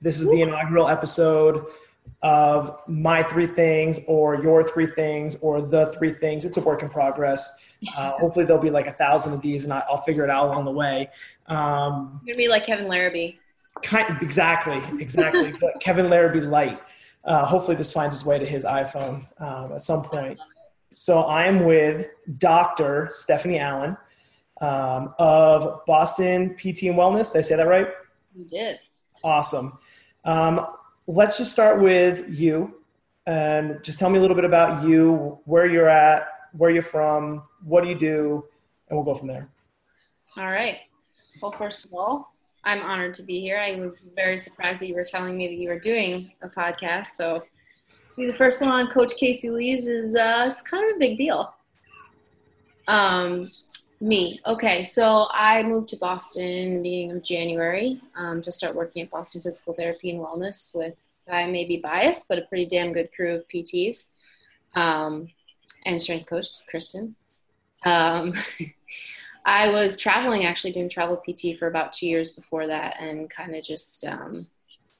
This is the inaugural episode of my three things or your three things or the three things. It's a work in progress. Uh, hopefully there'll be like a thousand of these and I, will figure it out along the way. Um, You're gonna be like Kevin Larrabee. Kind, exactly, exactly. but Kevin Larrabee light. Uh, hopefully this finds its way to his iPhone um, at some point. So I'm with Dr. Stephanie Allen um, of Boston PT and Wellness. Did I say that right? You did. Awesome. Um, let's just start with you and just tell me a little bit about you, where you're at, where you're from, what do you do, and we'll go from there. All right. Well, first of all, I'm honored to be here. I was very surprised that you were telling me that you were doing a podcast. So to be the first one on Coach Casey Lee's is uh, it's kind of a big deal. Um, me. Okay, so I moved to Boston beginning of January um, to start working at Boston Physical Therapy and Wellness with, I may be biased, but a pretty damn good crew of PTs um, and strength coaches, Kristen. Um, I was traveling, actually doing travel PT for about two years before that, and kind of just um,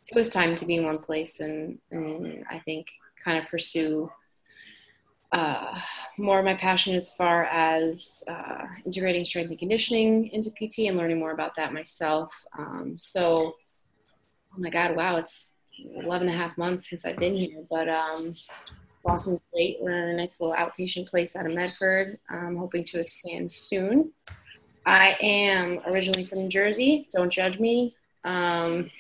it was time to be in one place and, and I think kind of pursue uh, more of my passion as far as uh, integrating strength and conditioning into PT and learning more about that myself. Um, so, oh my God, wow, it's 11 and a half months since I've been here, but um, Boston's great. We're in a nice little outpatient place out of Medford. I'm hoping to expand soon. I am originally from Jersey. Don't judge me. Um,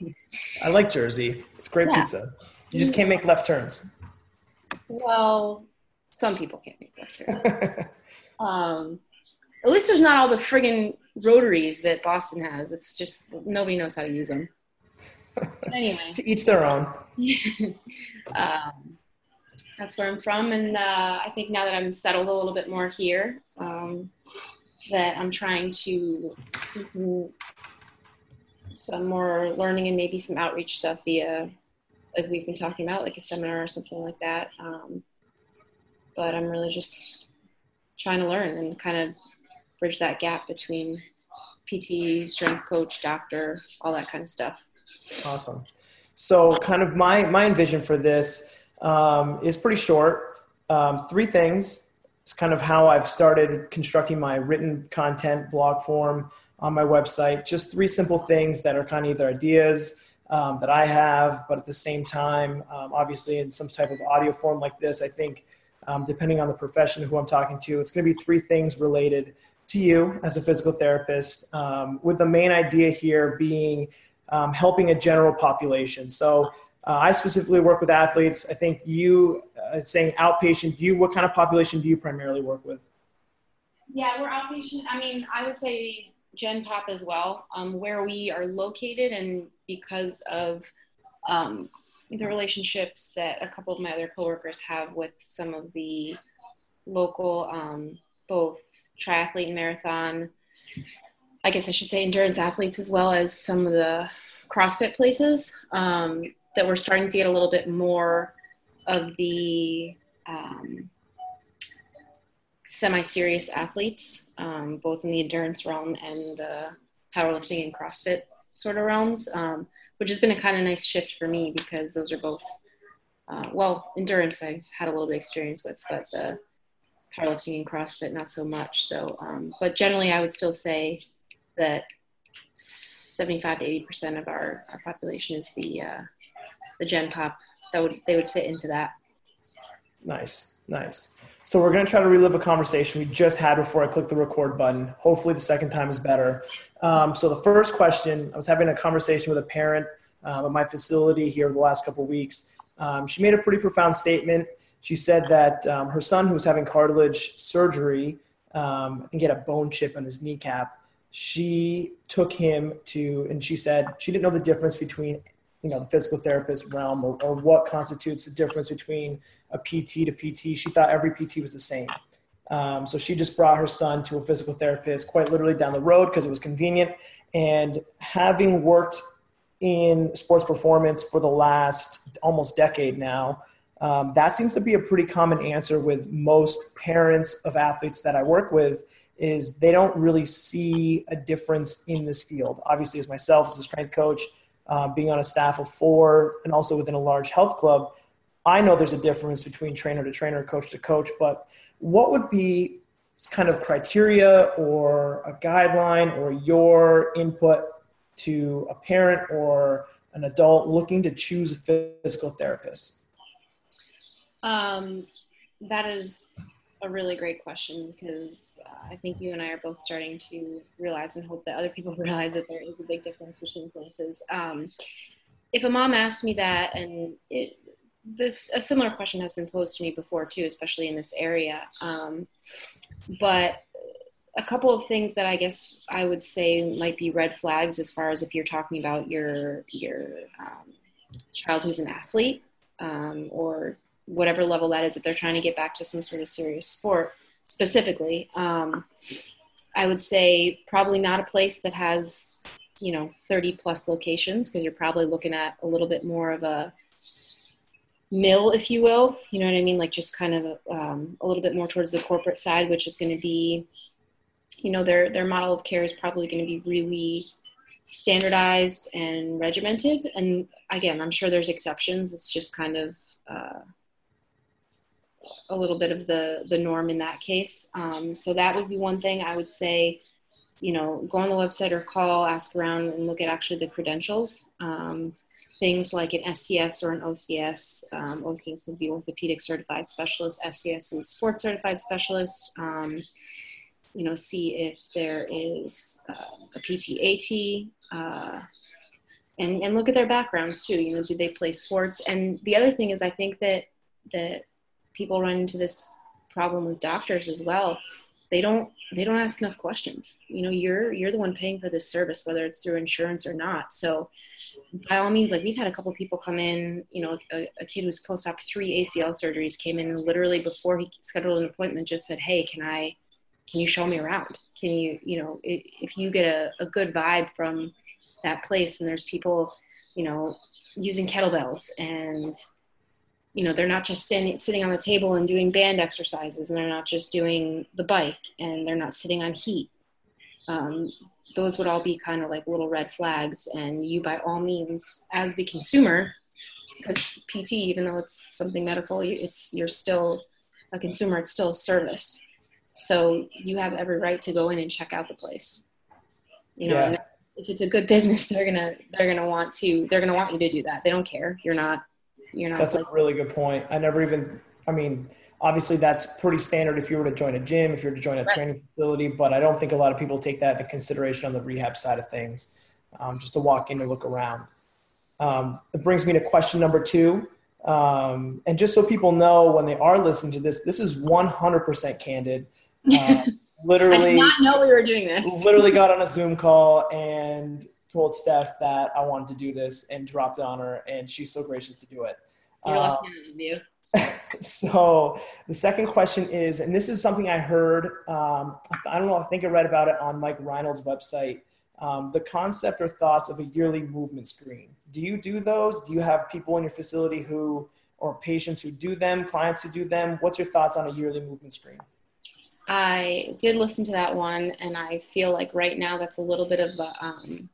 I like Jersey. It's great yeah. pizza. You just can't make left turns. Well, some people can't make left turns. um, at least there's not all the friggin' rotaries that Boston has. It's just nobody knows how to use them. But anyway, to each their own. um, that's where I'm from, and uh, I think now that I'm settled a little bit more here, um, that I'm trying to some more learning and maybe some outreach stuff via like we've been talking about like a seminar or something like that. Um, but i'm really just trying to learn and kind of bridge that gap between pt strength coach doctor all that kind of stuff. Awesome. So kind of my my envision for this um, is pretty short. Um, three things. It's kind of how i've started constructing my written content blog form on my website. Just three simple things that are kind of either ideas um, that I have, but at the same time, um, obviously in some type of audio form like this, I think um, depending on the profession who I'm talking to, it's going to be three things related to you as a physical therapist, um, with the main idea here being um, helping a general population. So uh, I specifically work with athletes. I think you uh, saying outpatient, do you, what kind of population do you primarily work with? Yeah, we're outpatient. I mean, I would say Gen Pop as well, um, where we are located, and because of um, the relationships that a couple of my other coworkers have with some of the local, um, both triathlete marathon, I guess I should say endurance athletes, as well as some of the CrossFit places, um, that we're starting to get a little bit more of the um, semi-serious athletes, um, both in the endurance realm and the powerlifting and CrossFit sort of realms, um, which has been a kind of nice shift for me because those are both, uh, well, endurance I've had a little bit of experience with, but the powerlifting and CrossFit not so much. So, um, but generally, I would still say that 75 to 80 percent of our, our population is the uh, the Gen Pop that would they would fit into that. Nice, nice. So we're going to try to relive a conversation we just had before I clicked the record button. Hopefully the second time is better. Um, so the first question, I was having a conversation with a parent um, at my facility here the last couple weeks. Um, she made a pretty profound statement. She said that um, her son, who was having cartilage surgery, um, I think he had a bone chip on his kneecap. She took him to, and she said she didn't know the difference between you know the physical therapist realm or, or what constitutes the difference between a PT to PT. She thought every PT was the same. Um, so she just brought her son to a physical therapist quite literally down the road because it was convenient. And having worked in sports performance for the last almost decade now, um, that seems to be a pretty common answer with most parents of athletes that I work with is they don't really see a difference in this field. Obviously, as myself as a strength coach, uh, being on a staff of four, and also within a large health club, I know there's a difference between trainer to trainer, coach to coach. But what would be kind of criteria or a guideline or your input to a parent or an adult looking to choose a physical therapist? Um, that is a really great question because uh, I think you and I are both starting to realize and hope that other people realize that there is a big difference between places. Um, if a mom asked me that, and it, this a similar question has been posed to me before too, especially in this area. Um, but a couple of things that I guess I would say might be red flags as far as if you're talking about your your um, child who's an athlete um, or whatever level that is, if they're trying to get back to some sort of serious sport specifically. Um, I would say probably not a place that has, you know, 30 plus locations because you're probably looking at a little bit more of a mill, if you will. You know what I mean? Like just kind of um, a little bit more towards the corporate side, which is going to be, you know, their their model of care is probably going to be really standardized and regimented. And again, I'm sure there's exceptions. It's just kind of uh, a little bit of the the norm in that case. Um, so that would be one thing I would say. You know, go on the website or call, ask around, and look at actually the credentials. Um, things like an SCS or an OCS. Um, OCS would be orthopedic certified specialist. SCS is sports certified specialist. Um, you know, see if there is uh, a PTAT. Uh, and, and look at their backgrounds too. You know, did they play sports? And the other thing is, I think that that people run into this problem with doctors as well they don't they don't ask enough questions. You know you're you're the one paying for this service whether it's through insurance or not. So by all means like we've had a couple people come in you know a, a kid who's post-op three acl surgeries came in literally before he scheduled an appointment just said hey can i can you show me around? Can you you know if you get a, a good vibe from that place and there's people you know using kettlebells and you know they're not just standing sitting on the table and doing band exercises and they're not just doing the bike and they're not sitting on heat. Um, those would all be kind of like little red flags and you by all means as the consumer because pt even though it's something medical it's you're still a consumer it's still a service. So you have every right to go in and check out the place. You know yeah. if it's a good business they're gonna they're gonna want to they're gonna want you to do that. They don't care. You're not you're not. That's like, a really good point. I never even. I mean, obviously that's pretty standard if you were to join a gym, if you were to join a right. training facility, but I don't think a lot of people take that into consideration on the rehab side of things. Um, just to walk in and look around. Um, it brings me to question number two. Um, and just so people know when they are listening to this, this is 100% candid. Uh, literally, I did not know we were doing this. literally got on a Zoom call and told Steph that I wanted to do this and dropped it on her, and she's so gracious to do it. You're uh, lucky you. so the second question is, and this is something I heard. Um, I don't know. I think I read about it on Mike Reinold's website. Um, the concept or thoughts of a yearly movement screen. Do you do those? Do you have people in your facility who, or patients who do them, clients who do them? What's your thoughts on a yearly movement screen? I did listen to that one, and I feel like right now that's a little bit of a um,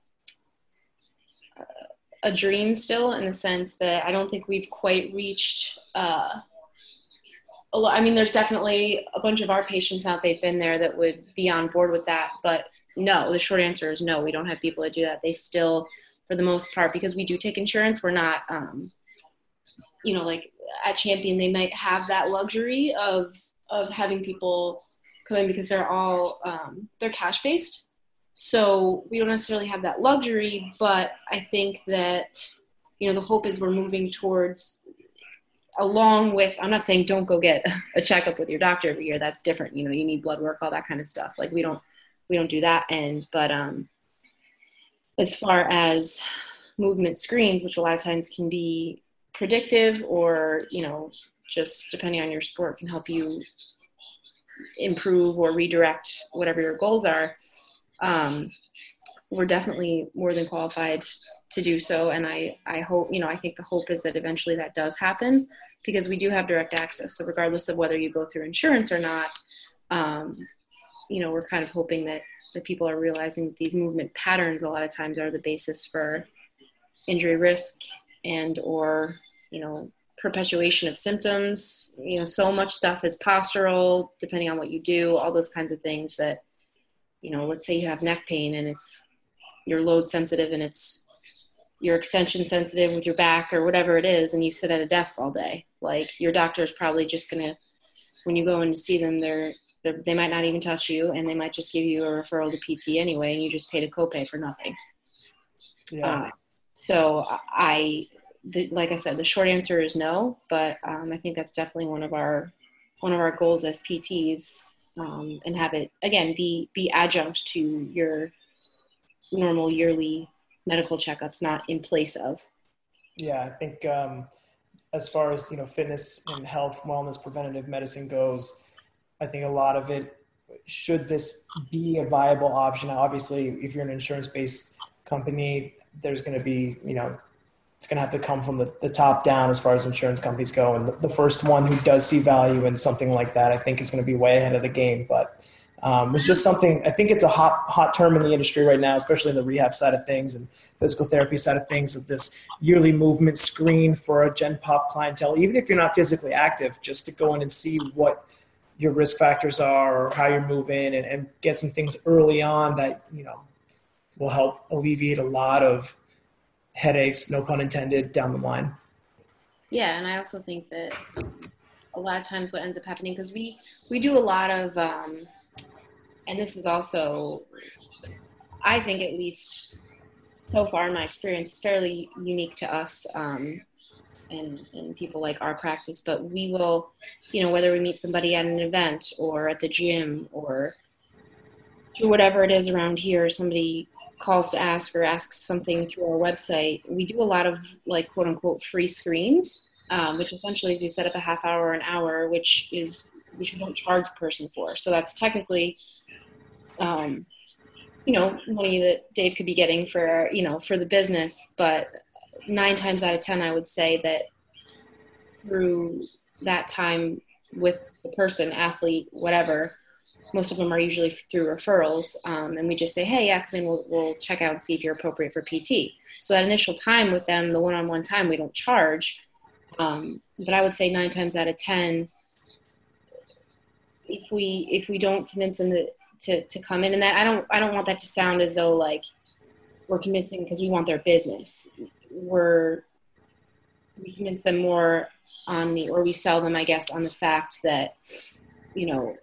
a dream still in the sense that I don't think we've quite reached. Uh, a lot, I mean, there's definitely a bunch of our patients out they've been there that would be on board with that, but no. The short answer is no. We don't have people that do that. They still, for the most part, because we do take insurance, we're not. Um, you know, like at Champion, they might have that luxury of of having people come in because they're all um, they're cash based so we don't necessarily have that luxury, but I think that, you know, the hope is we're moving towards along with i'm not saying don't go get a checkup with your doctor every year. That's different. You know you need blood work all that kind of stuff. Like we don't we don't do that end. But um as far as movement screens which a lot of times can be predictive or you know just depending on your sport can help you improve or redirect whatever your goals are um, we're definitely more than qualified to do so. And I, I hope, you know, I think the hope is that eventually that does happen because we do have direct access. So regardless of whether you go through insurance or not, um, you know, we're kind of hoping that, that people are realizing that these movement patterns a lot of times are the basis for injury risk and or you know perpetuation of symptoms you know so much stuff is postural depending on what you do all those kinds of things that you know let's say you have neck pain and it's you're load sensitive and it's you're extension sensitive with your back or whatever it is and you sit at a desk all day like your doctor is probably just going to when you go in to see them they're, they're they might not even touch you and they might just give you a referral to pt anyway and you just paid a copay for nothing yeah. Uh, so i the, like i said the short answer is no but um, i think that's definitely one of our one of our goals as pts um, and have it again be be adjunct to your normal yearly medical checkups, not in place of. Yeah, I think um, as far as you know, fitness and health, wellness, preventative medicine goes, I think a lot of it should this be a viable option. Obviously, if you're an insurance-based company, there's going to be you know it's going to have to come from the, the top down as far as insurance companies go. And the, the, first one who does see value in something like that, I think, is going to be way ahead of the game. But um, it's just something I think it's a hot hot term in the industry right now, especially in the rehab side of things and physical therapy side of things. Of this yearly movement screen for a Gen Pop clientele, even if you're not physically active, just to go in and see what your risk factors are or how you're moving, and, and get some things early on that you know will help alleviate a lot of headaches, no pun intended, down the line. Yeah, and I also think that a lot of times what ends up happening because we we do a lot of um, and this is also, I think at least so far in my experience, fairly unique to us um, and, and people like our practice. But we will, you know, whether we meet somebody at an event or at the gym or through whatever it is around here, somebody calls to ask or asks something through our website, we do a lot of like quote unquote free screens, um, which essentially is we set up a half hour an hour, which is which we don't charge the person for. So that's technically um, you know money that Dave could be getting for you know for the business, but nine times out of ten, I would say that through that time with the person, athlete, whatever, most of them are usually through referrals, um, and we just say, hey, yeah, come in, we'll, we'll check out and see if you're appropriate for PT. So that initial time with them, the one-on-one time, we don't charge. Um, but I would say nine times out of ten, if we if we don't convince them that to to come in and that i don't i don't want that to sound as though like we're convincing because we want their business we're we convince them more on the or we sell them i guess on the fact that you know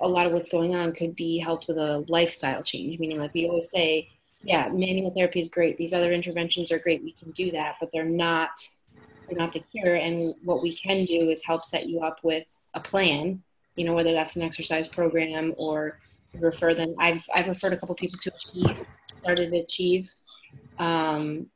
a lot of what's going on could be helped with a lifestyle change meaning like we always say yeah manual therapy is great these other interventions are great we can do that but they're not they're not the cure and what we can do is help set you up with a plan you know whether that's an exercise program or refer them. I've I've referred a couple people to Achieve, started to Achieve. Um,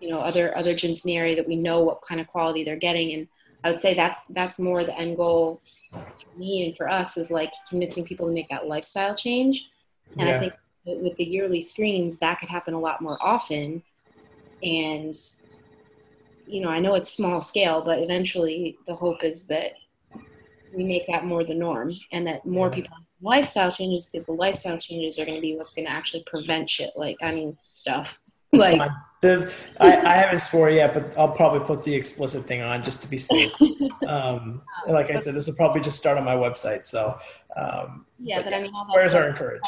you know, other other gyms in the area that we know what kind of quality they're getting, and I would say that's that's more the end goal for me and for us is like convincing people to make that lifestyle change. And yeah. I think with the yearly screens, that could happen a lot more often. And you know, I know it's small scale, but eventually the hope is that we make that more the norm and that more people lifestyle changes because the lifestyle changes are going to be what's going to actually prevent shit like i mean stuff like the, I, I, haven't swore yet but i'll probably put the explicit thing on just to be safe. Um, like i said this will probably just start on my website so um, yeah but, but i mean swears are encouraged.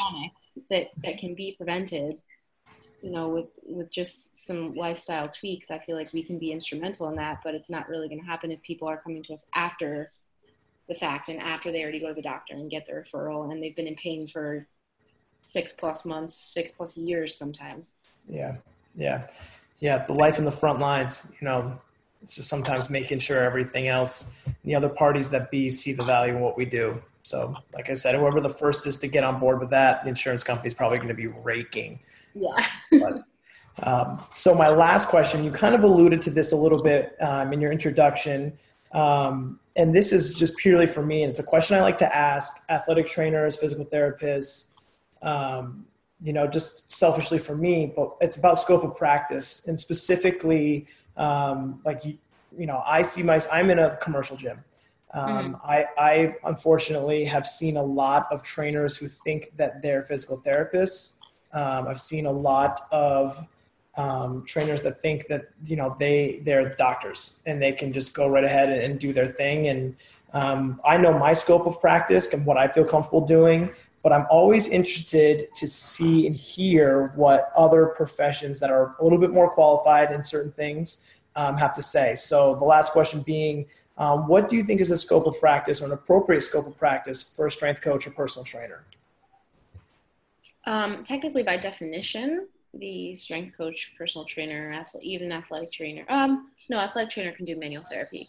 that that can be prevented you know with with just some lifestyle tweaks i feel like we can be instrumental in that but it's not really going to happen if people are coming to us after the fact and after they already go to the doctor and get the referral and they've been in pain for six plus months, six plus years sometimes. Yeah. Yeah. Yeah. The life in the front lines, you know, it's just sometimes making sure everything else, the other parties that be see the value in what we do. So, like I said, whoever the first is to get on board with that, the insurance company is probably going to be raking. Yeah. but, um, so, my last question, you kind of alluded to this a little bit um, in your introduction. Um, and this is just purely for me, and it's a question I like to ask athletic trainers, physical therapists, um, you know, just selfishly for me, but it's about scope of practice and specifically, um, like you, you know, I see my, I'm in a commercial gym. Um, mm-hmm. I, I unfortunately have seen a lot of trainers who think that they're physical therapists. Um, I've seen a lot of um, trainers that think that you know they they're doctors and they can just go right ahead and, and do their thing. And um, I know my scope of practice and what I feel comfortable doing, but I'm always interested to see and hear what other professions that are a little bit more qualified in certain things um, have to say. So the last question being, um, what do you think is a scope of practice or an appropriate scope of practice for a strength coach or personal trainer? Um, technically, by definition, the strength coach, personal trainer, even athletic trainer. Um, no, athletic trainer can do manual therapy.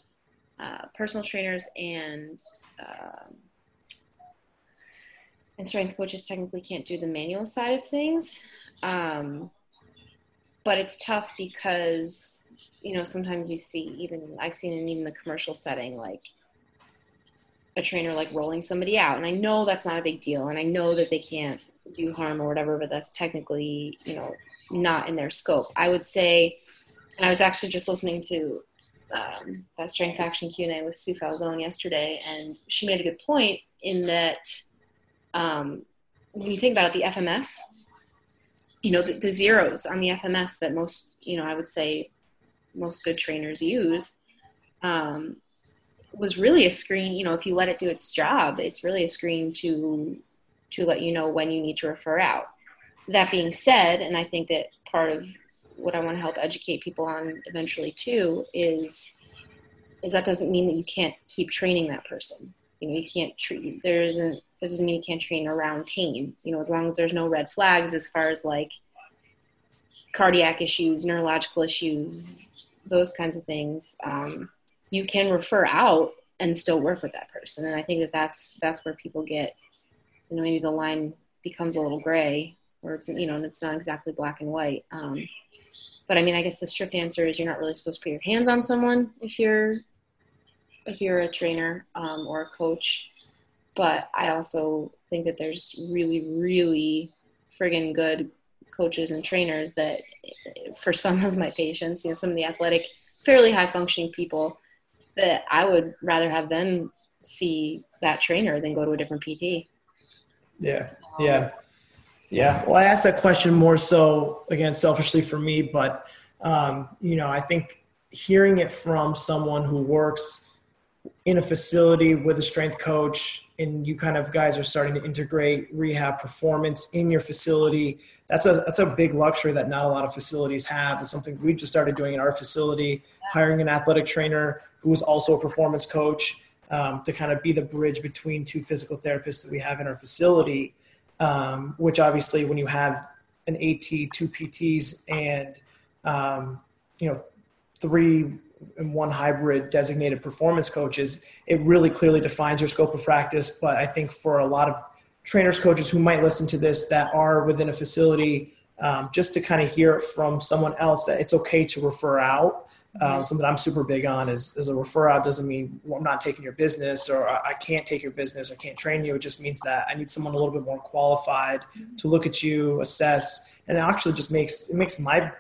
Uh, personal trainers and um, and strength coaches technically can't do the manual side of things. Um, but it's tough because you know sometimes you see even I've seen in even the commercial setting like a trainer like rolling somebody out, and I know that's not a big deal, and I know that they can't do harm or whatever, but that's technically, you know, not in their scope. I would say, and I was actually just listening to um, that Strength Action Q&A with Sue Falsone yesterday, and she made a good point in that um, when you think about it, the FMS, you know, the, the, zeros on the FMS that most, you know, I would say most good trainers use, um, was really a screen. You know, if you let it do its job, it's really a screen to to let you know when you need to refer out. That being said, and I think that part of what I want to help educate people on eventually too is is that doesn't mean that you can't keep training that person. You know, you can't treat there isn't that doesn't mean you can't train around pain. You know, as long as there's no red flags as far as like cardiac issues, neurological issues, those kinds of things, um, you can refer out and still work with that person. And I think that that's that's where people get you know maybe the line becomes a little gray or it's you know and it's not exactly black and white um, but i mean i guess the strict answer is you're not really supposed to put your hands on someone if you're if you're a trainer um, or a coach but i also think that there's really really friggin good coaches and trainers that for some of my patients you know some of the athletic fairly high functioning people that i would rather have them see that trainer than go to a different pt yeah. Yeah. Yeah. Well, I asked that question more so, again, selfishly for me, but, um, you know, I think hearing it from someone who works in a facility with a strength coach and you kind of guys are starting to integrate rehab performance in your facility that's a that's a big luxury that not a lot of facilities have it's something we just started doing in our facility hiring an athletic trainer who is also a performance coach um, to kind of be the bridge between two physical therapists that we have in our facility. Um, which obviously, when you have an AT, two PTs, and um, you know three and one hybrid designated performance coaches, it really clearly defines your scope of practice. But I think for a lot of trainers, coaches who might listen to this that are within a facility, um, just to kind of hear it from someone else that it's okay to refer out um, something I'm super big on is, is a refer out doesn't mean well, I'm not taking your business or I can't take your business. I can't train you. It just means that I need someone a little bit more qualified to look at you, assess, and it actually just makes it makes my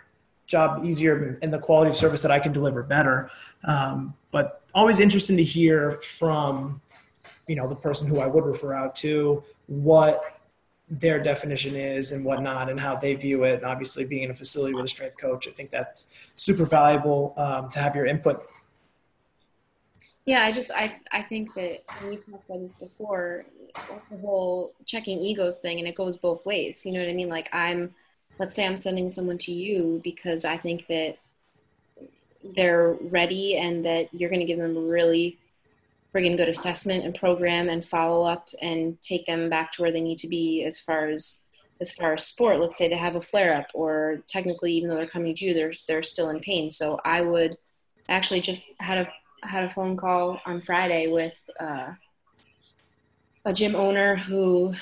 job easier and the quality of service that I can deliver better. Um, but always interesting to hear from you know the person who I would refer out to what their definition is and whatnot and how they view it. And obviously, being in a facility with a strength coach, I think that's super valuable um, to have your input. Yeah, I just I I think that we talked about this before, the whole checking egos thing, and it goes both ways. You know what I mean? Like I'm, let's say I'm sending someone to you because I think that they're ready and that you're going to give them a really bring in good assessment and program and follow up and take them back to where they need to be as far as as far as sport. Let's say they have a flare up or technically even though they're coming to you they're they're still in pain. So i would actually just had a had a phone call on friday with uh, a gym owner who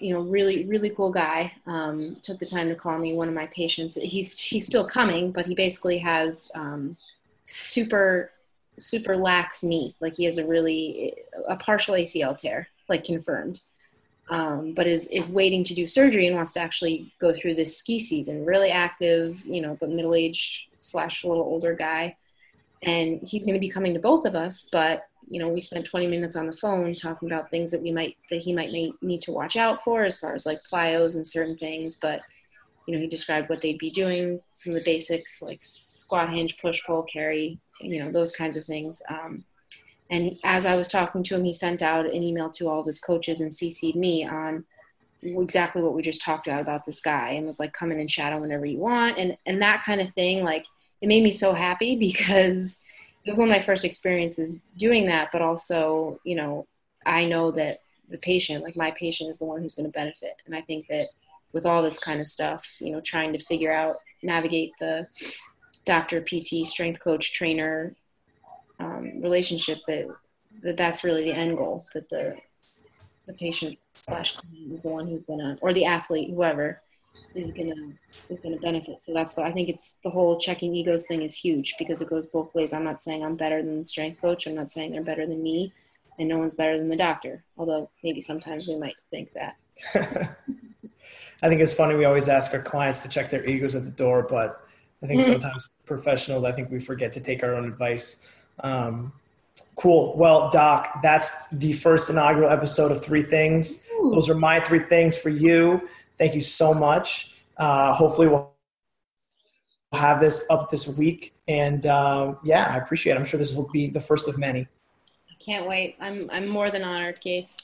you know really really cool guy um, took the time to call me one of my patients he's he's still coming but he basically has um, super super lax knee. Like he has a really a partial ACL tear, like confirmed. Um, but is is waiting to do surgery and wants to actually go through this ski season. Really active, you know, but middle age slash a little older guy, and he's going to be coming to both of us. But you know, we spent 20 minutes on the phone talking about things that we might that he might need to watch out for as far as like plyos and certain things. But you know, he described what they'd be doing, some of the basics like squat, hinge, push, pull, carry, you know, those kinds of things. Um, and as I was talking to him, he sent out an email to all of his coaches and CC'd me on exactly what we just talked about about this guy and was like, come in and shadow whenever you want. And, and that kind of thing, like, it made me so happy because it was one of my first experiences doing that, but also, you know, I know that the patient, like my patient is the one who's going to benefit. And I think that with all this kind of stuff, you know, trying to figure out, navigate the doctor, PT, strength coach, trainer um, relationship that, that that's really the end goal that the, the patient slash client is the one who's gonna, or the athlete, whoever is gonna, is gonna benefit. So that's what I think it's the whole checking egos thing is huge because it goes both ways. I'm not saying I'm better than the strength coach. I'm not saying they're better than me and no one's better than the doctor. Although maybe sometimes we might think that. I think it's funny. We always ask our clients to check their egos at the door, but I think mm-hmm. sometimes professionals, I think we forget to take our own advice. Um, cool. Well, Doc, that's the first inaugural episode of Three Things. Ooh. Those are my three things for you. Thank you so much. Uh, hopefully, we'll have this up this week. And uh, yeah, I appreciate it. I'm sure this will be the first of many. I Can't wait. I'm I'm more than honored, Case.